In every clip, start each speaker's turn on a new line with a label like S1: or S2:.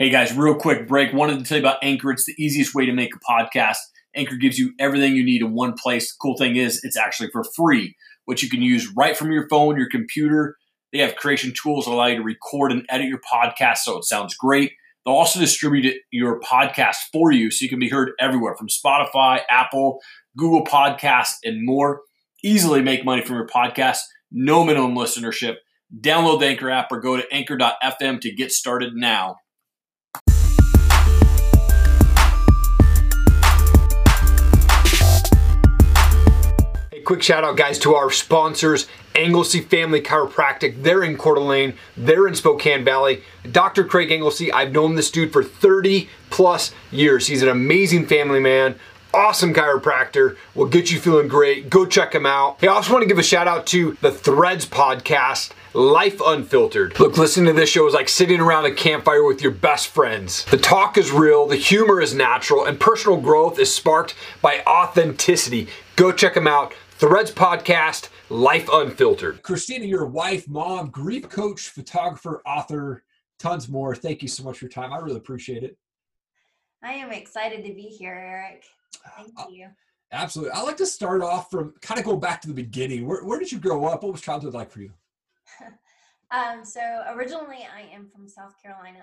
S1: Hey guys, real quick break. Wanted to tell you about Anchor. It's the easiest way to make a podcast. Anchor gives you everything you need in one place. The cool thing is, it's actually for free, which you can use right from your phone, your computer. They have creation tools that allow you to record and edit your podcast so it sounds great. They'll also distribute your podcast for you so you can be heard everywhere from Spotify, Apple, Google Podcasts, and more. Easily make money from your podcast. No minimum listenership. Download the Anchor app or go to anchor.fm to get started now.
S2: Quick shout out, guys, to our sponsors, Anglesey Family Chiropractic. They're in Coeur d'Alene, they're in Spokane Valley. Dr. Craig Anglesey, I've known this dude for 30 plus years. He's an amazing family man, awesome chiropractor, will get you feeling great. Go check him out. Hey, I also want to give a shout out to the Threads podcast. Life Unfiltered. Look, listening to this show is like sitting around a campfire with your best friends. The talk is real, the humor is natural, and personal growth is sparked by authenticity. Go check them out. Threads Podcast, Life Unfiltered.
S3: Kristina, your wife, mom, grief coach, photographer, author, tons more. Thank you so much for your time. I really appreciate it.
S4: I am excited to be here, Erik. Thank
S3: Uh,
S4: you.
S3: Absolutely. I like to start off from kind of go back to the beginning. Where, where did you grow up? What was childhood like for you?
S4: Um, so originally, I am from South Carolina,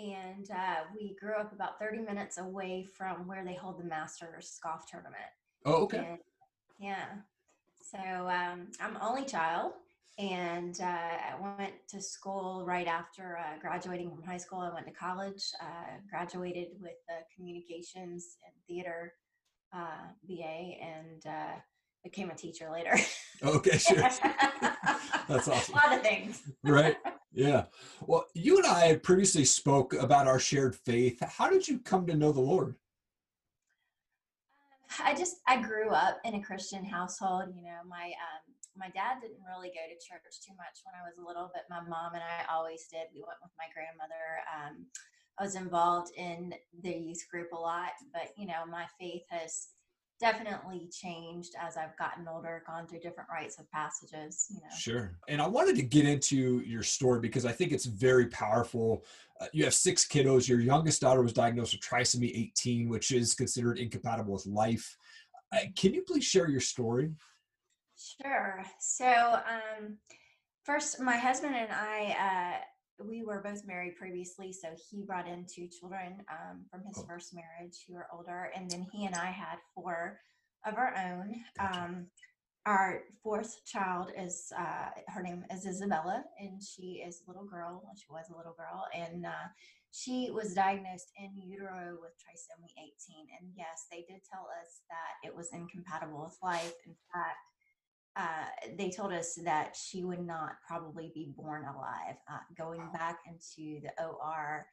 S4: and uh, we grew up about 30 minutes away from where they hold the Masters golf tournament.
S3: Oh, okay.
S4: And, yeah. So um, I'm only child, and uh, I went to school right after uh, graduating from high school. I went to college, uh, graduated with uh, communications and theater uh, BA, and uh, became a teacher later.
S3: Okay, sure. That's awesome.
S4: A lot of things.
S3: right? Yeah. Well, you and I previously spoke about our shared faith. How did you come to know the Lord?
S4: I just I grew up in a Christian household. You know, my um, my dad didn't really go to church too much when I was little, but my mom and I always did. We went with my grandmother. Um, I was involved in the youth group a lot, but you know, my faith has definitely changed as I've gotten older, gone through different rites of passages. You know,
S3: Sure. And I wanted to get into your story because I think it's very powerful. Uh, you have six kiddos. Your youngest daughter was diagnosed with trisomy 18, which is considered incompatible with life. Uh, can you please share your story?
S4: Sure. So, um, first, my husband and I, uh, we were both married previously. So he brought in two children um, from his
S3: Oh.
S4: first marriage who are older, and then he and I had four of our own.
S3: Gotcha.
S4: Um, our fourth child is uh, her name is Isabella, and she is a little girl. She was a little girl, and uh, she was diagnosed in utero with trisomy 18. And yes, they did tell us that it was incompatible with life. In fact, uh, they told us that she would not probably be born alive. Uh, going back into the OR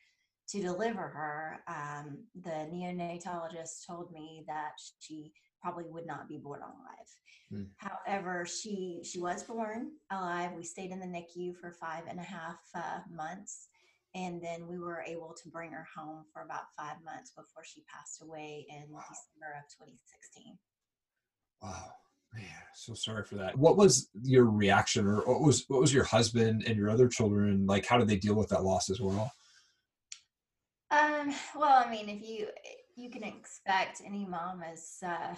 S4: to deliver her, um, the neonatologist told me that she probably would not be born alive.
S3: Hmm.
S4: However, she she was born alive. We stayed in the NICU for five and a half uh, months, and then we were able to bring her home for about five months before she passed away in December of 2016.
S3: Wow. Man, so sorry for that. What was your reaction or what was what was your husband and your other children like how did they deal with that loss as well?
S4: Um, well, I mean, if you you can expect any mom is uh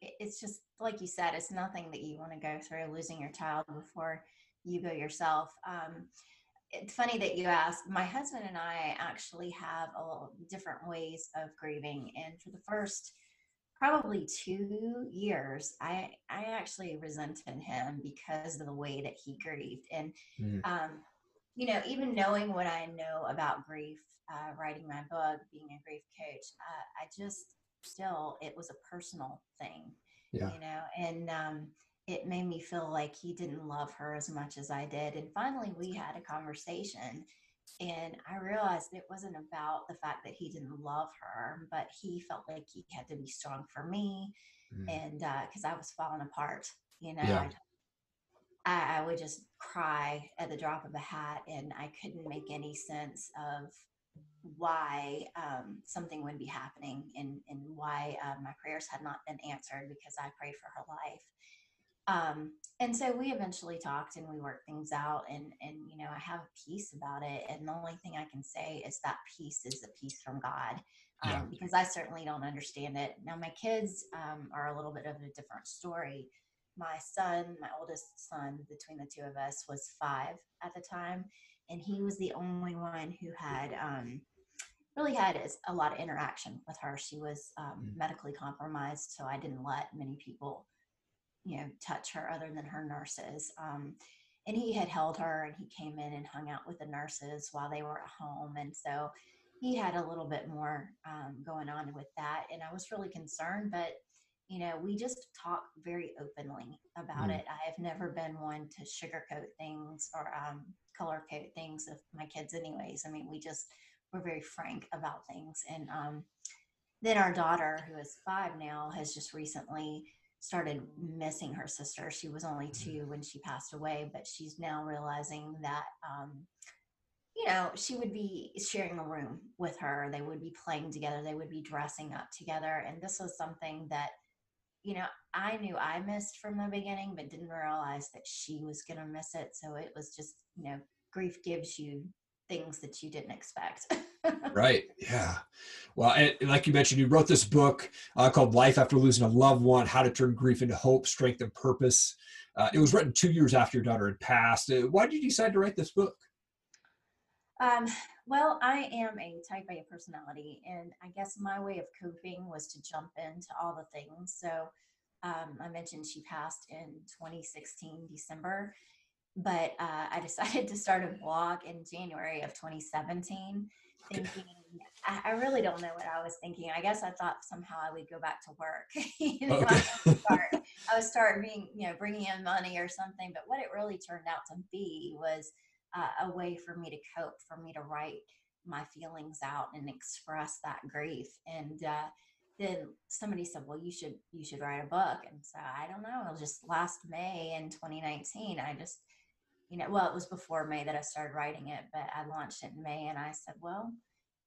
S4: it's just like you said, it's nothing that you want to go through losing your child before you go yourself. Um it's funny that you asked. My husband and I actually have a little different ways of grieving, and for the first probably two years, I I actually resented him because of the way that he grieved, and
S3: Mm.
S4: um, you know, even knowing what I know about grief, uh, writing my book, being a grief coach, uh, I just still it was a personal thing,
S3: Yeah.
S4: you know, and um, it made me feel like he didn't love her as much as I did. And finally, we had a conversation, and I realized it wasn't about the fact that he didn't love her, but he felt like he had to be strong for me,
S3: Mm.
S4: and because I was falling apart, you know.
S3: Yeah.
S4: I, I would just cry at the drop of a hat, and I couldn't make any sense of why um, something would be happening and, and why uh, my prayers had not been answered because I prayed for her life. Um, and so we eventually talked and we worked things out and and you know i have a peace about it and the only thing i can say is that peace is a peace from god um, yeah. because i certainly don't understand it now my kids um, are a little bit of a different story my son my oldest son between the two of us was five at the time and he was the only one who had um, really had a lot of interaction with her she was mm. medically compromised so i didn't let many people you know touch her other than her nurses um, and he had held her and he came in and hung out with the nurses while they were at home and so he had a little bit more um, going on with that and i was really concerned but you know we just talk very openly about mm. it i have never been one to sugarcoat things or um, color code things of my kids anyways i mean we just we're very frank about things and um, then our daughter who is five now has just recently started missing her sister. She was only mm-hmm. two when she passed away, but she's now realizing that, um, you know, she would be sharing a room with her. They would be playing together. They would be dressing up together. And this was something that, you know, I knew I missed from the beginning, but didn't realize that she was going to miss it. So it was just, you know, grief gives you things that you didn't expect.
S3: right. Yeah. Well, and like you mentioned, you wrote this book uh, called Life After Losing a Loved One How to Turn Grief into Hope, Strength, and Purpose. Uh, it was written two years after your daughter had passed. Uh, why did you decide to write this book?
S4: Um, well, I am a type A personality, and I guess my way of coping was to jump into all the things. So um, I mentioned she passed in 2016, December, but uh, I decided to start a blog in January of 2017 thinking I, I, really don't know what I was thinking. I guess I thought somehow I would go back to work. you know, okay. I, would start, I would start being, you know, bringing in money or something. But what it really turned out to be was uh, a way for me to cope, for me to write my feelings out and express that grief. And uh, then somebody said, "Well, you should you should write a book." And so I don't know. It was just last May in 2019. I just you know, well, it was before May that I started writing it, but I launched it in May and I said, well,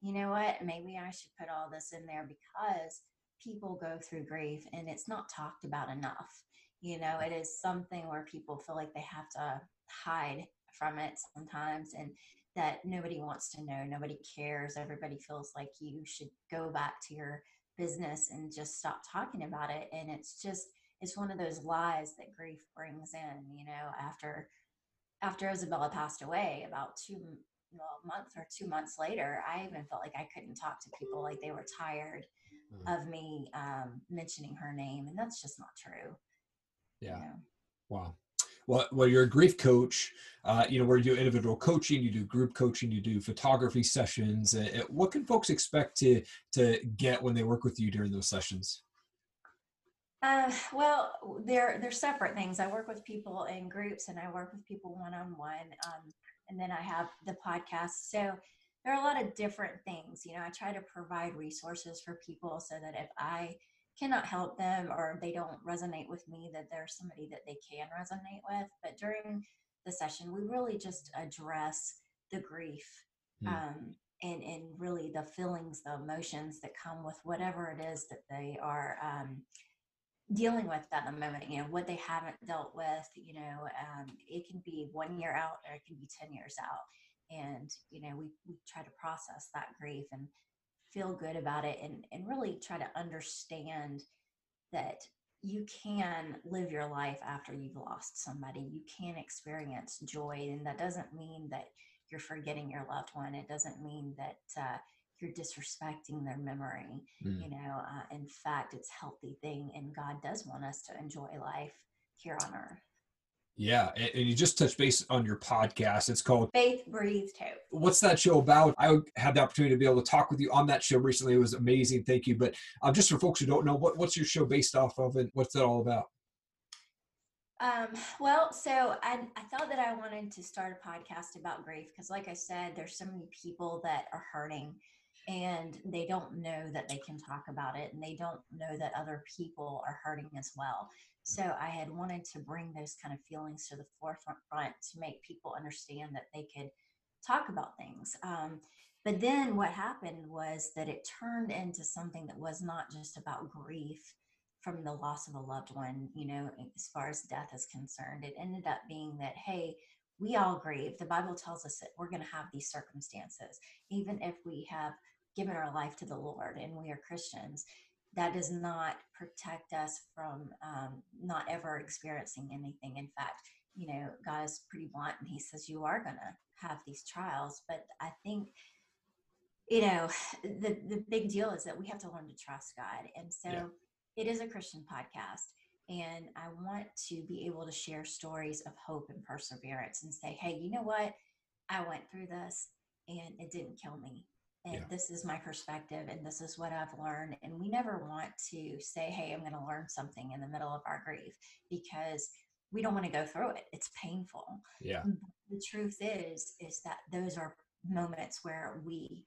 S4: you know what? Maybe I should put all this in there because people go through grief and it's not talked about enough. You know, it is something where people feel like they have to hide from it sometimes and that nobody wants to know, nobody cares. Everybody feels like you should go back to your business and just stop talking about it. And it's just, it's one of those lies that grief brings in, you know, after after Isabella passed away, about two well, months or two months later, I even felt like I couldn't talk to people, like they were tired mm. of me um, mentioning her name, and that's just not true.
S3: Yeah. You know? Wow. Well, well, you're a grief coach. Uh, you know, where you do individual coaching, you do group coaching, you do photography sessions. Uh, what can folks expect to to get when they work with you during those sessions?
S4: Uh, well, they're they're separate things. I work with people in groups, and I work with people one on one. And then I have the podcast. So there are a lot of different things. You know, I try to provide resources for people so that if I cannot help them or they don't resonate with me, that there's somebody that they can resonate with. But during the session, we really just address the grief. Mm. Um, and, and really the feelings, the emotions that come with whatever it is that they are um, dealing with at the moment you know what they haven't dealt with you know um, it can be one year out or it can be 10 years out. And you know we, we try to process that grief and feel good about it and, and really try to understand that you can live your life after you've lost somebody. You can experience joy and that doesn't mean that you're forgetting your loved one. It doesn't mean that uh, you're disrespecting their memory mm. you know uh, in fact it's a healthy thing and god does want us to enjoy life here on earth
S3: yeah, and, you just touched base on your podcast. It's called
S4: Faith Breathed Hope.
S3: What's that show about? I had the opportunity to be able to talk with you on that show recently. It was amazing. Thank you. But um, just for folks who don't know, what, what's your show based off of, and what's it all about?
S4: Um, well, so I, I thought that I wanted to start a podcast about grief because, like I said, there's so many people that are hurting and they don't know that they can talk about it and they don't know that other people are hurting as well so i had wanted to bring those kind of feelings to the forefront to make people understand that they could talk about things um, but then what happened was that it turned into something that was not just about grief from the loss of a loved one, you know, as far as death is concerned. It ended up being that, hey, we all grieve. The Bible tells us that we're going to have these circumstances, even if we have given our life to the Lord and we are Christians. That does not protect us from um, not ever experiencing anything. In fact, you know, God is pretty blunt and He says you are going to have these trials. But I think, you know, the the big deal is that we have to learn to trust God, and so yeah. it is a Christian podcast and I want to be able to share stories of hope and perseverance and say, hey, you know what? I went through this and it didn't kill me. And yeah. this is my perspective and this is what I've learned. And we never want to say, hey, I'm going to learn something in the middle of our grief because we don't want to go through it. It's painful.
S2: Yeah.
S4: The truth is, is that those are moments where we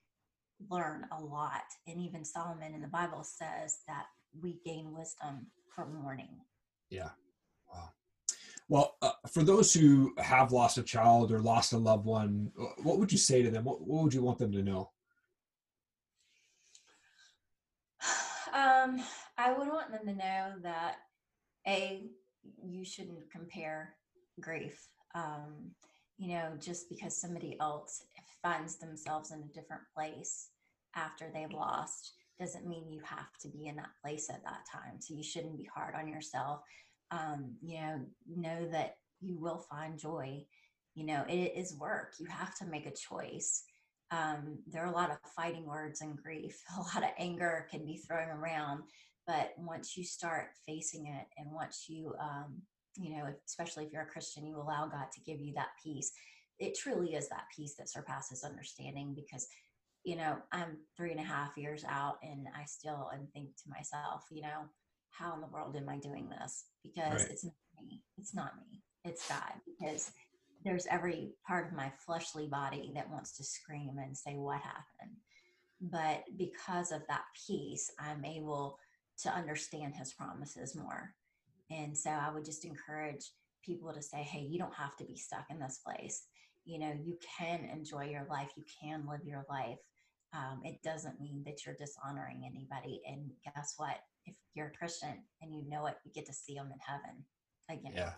S4: learn a lot. And even Solomon in the Bible says that we gain wisdom from mourning.
S3: Yeah. Wow. Well, uh, for those who have lost a child or lost a loved one, what would you say to them? What, what would you want them to know?
S4: Um, I would want them to know that a you shouldn't compare grief. Um, you know, just because somebody else finds themselves in a different place after they've lost doesn't mean you have to be in that place at that time. So you shouldn't be hard on yourself. Um, you know, know that you will find joy. You know, it is work. You have to make a choice. Um, there are a lot of fighting words in grief. A lot of anger can be thrown around, but once you start facing it, and once you, um, you know, especially if you're a Christian, you allow God to give you that peace. It truly is that peace that surpasses understanding because you know, I'm three and a half years out and I still and think to myself, you know, how in the world am I doing this? Because right. it's not me. It's not me. It's God. Because there's every part of my fleshly body that wants to scream and say, What happened? But because of that peace, I'm able to understand his promises more. And so I would just encourage people to say, Hey, you don't have to be stuck in this place. You know, you can enjoy your life, you can live your life um, it doesn't mean that you're dishonoring anybody. And guess what? If you're a Christian and you know it, you get to see them in heaven again.
S3: Yeah.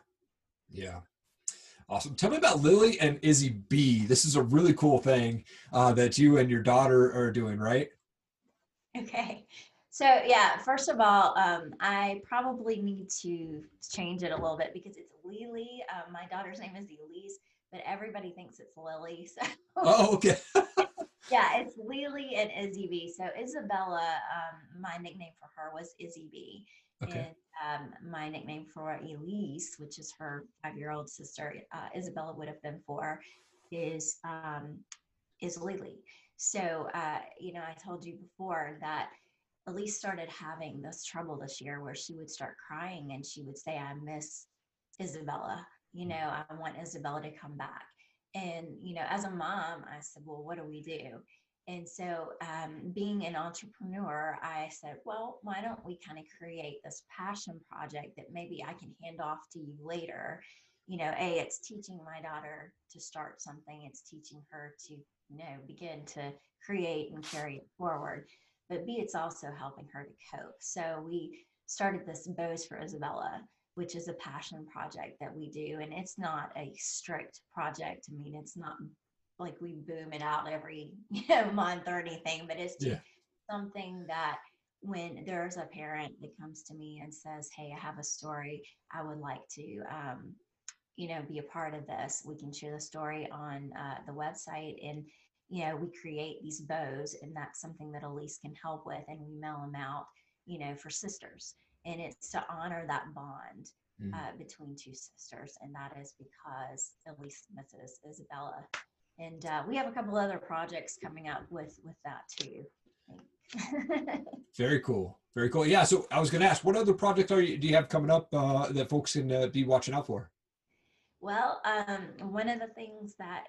S3: Yeah. Awesome. Tell me about Lily and Izzy B. This is a really cool thing uh, that you and your daughter are doing, right?
S4: Okay. So yeah, first of all, um, I probably need to change it a little bit because it's Lily. Um, my daughter's name is Elise, but everybody thinks it's Lily. So
S3: oh, okay.
S4: yeah, it's Lily and Izzy B. So Isabella, um, my nickname for her was Izzy B. Okay. And um, my nickname for Elise, which is her five-year-old sister, uh, Isabella would have been for, is um, is Lily. So uh, you know, I told you before that Elise started having this trouble this year where she would start crying and she would say, "I miss Isabella." You know, I want Isabella to come back. And, you know, as a mom, I said, well, what do we do? And so, um, being an entrepreneur, I said, well, why don't we kind of create this passion project that maybe I can hand off to you later? You know, A, it's teaching my daughter to start something, it's teaching her to, you know, begin to create and carry it forward. But B, it's also helping her to cope. So, we started this Bows for Isabella which is a passion project that we do. And it's not a strict project. I mean, it's not like we boom it out every you know, month or anything, but it's just yeah. something that when there's a parent that comes to me and says, Hey, I have a story, I would like to, um, you know, be a part of this. We can share the story on uh, the website and, you know, we create these bows and that's something that Elise can help with and we mail them out, you know, for sisters and it's to honor that bond mm. uh, between two sisters, and that is because Elise misses Isabella, and uh, we have a couple other projects coming up with with that too.
S3: Very cool. Very cool. Yeah. So I was going to ask, what other projects are you do you have coming up uh, that folks can uh, be watching out for?
S4: Well, um, one of the things that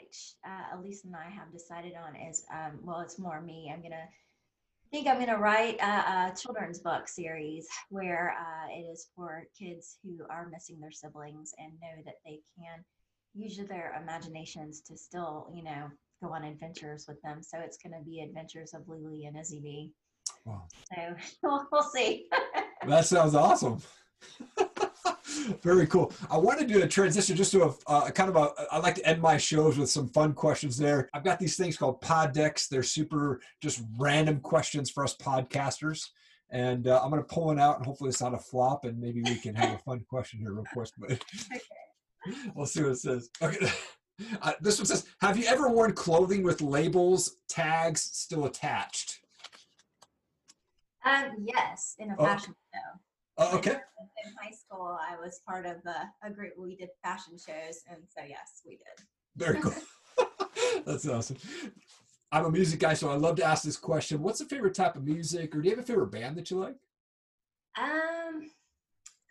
S4: uh, Elise and I have decided on is, um, well, it's more me. I'm gonna think I'm going to write a, a, children's book series where uh, it is for kids who are missing their siblings and know that they can use their imaginations to still, you know, go on adventures with them. So it's going to be Adventures of Lily and Izzy B. Wow. So we'll, we'll see.
S3: that sounds awesome. Very cool. I want to do a transition just to a, uh, kind of a. I like to end my shows with some fun questions. There, I've got these things called PodDecks. They're super, just random questions for us podcasters. And uh, I'm going to pull one out, and hopefully it's not a flop, and maybe we can have a fun question here, real quick. But okay. we'll see what it says. Okay. Uh, this one says, "Have you ever worn clothing with labels, tags still attached?"
S4: Um, yes, in a oh. fashion show.
S3: Oh, okay.
S4: In high school, I was part of a, a group. We did fashion shows, and so yes, we did.
S3: Very cool. That's awesome. I'm a music guy, so I love to ask this question. What's a favorite type of music, or do you have a favorite band that you like?
S4: Um,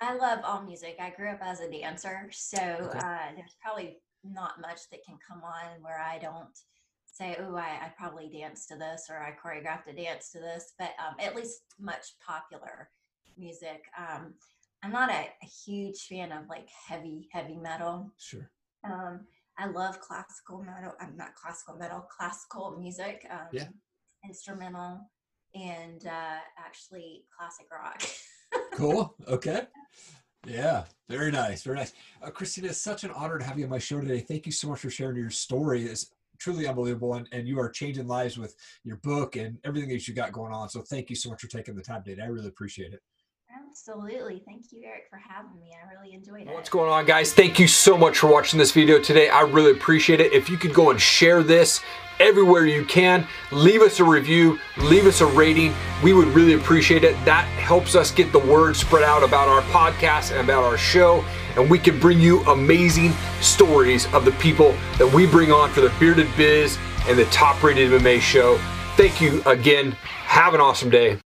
S4: I love all music. I grew up as a dancer, so okay. uh, there's probably not much that can come on where I don't say, "Oh, I, I probably danced to this," or "I choreographed a dance to this." But um, at least much popular music. Um, I'm not a, a, huge fan of like heavy, heavy metal.
S3: Sure.
S4: Um, I love classical metal. I'm not classical metal, classical music. Um,
S3: yeah.
S4: Instrumental and uh, actually classic rock.
S3: cool. Okay. Yeah, very nice, very nice. Uh, Kristina, it's such an honor to have you on my show today. Thank you so much for sharing your story. It's truly unbelievable, and, and you are changing lives with your book and everything that you got going on. So thank you so much for taking the time today. I really appreciate it.
S4: Absolutely. Thank you, Erik, for having me. I really enjoyed it.
S2: What's going on, guys? Thank you so much for watching this video today. I really appreciate it. If you could go and share this everywhere you can, leave us a review, leave us a rating. We would really appreciate it. That helps us get the word spread out about our podcast and about our show. And we can bring you amazing stories of the people that we bring on for the Bearded Biz and the Top Rated MMA show. Thank you again. Have an awesome day.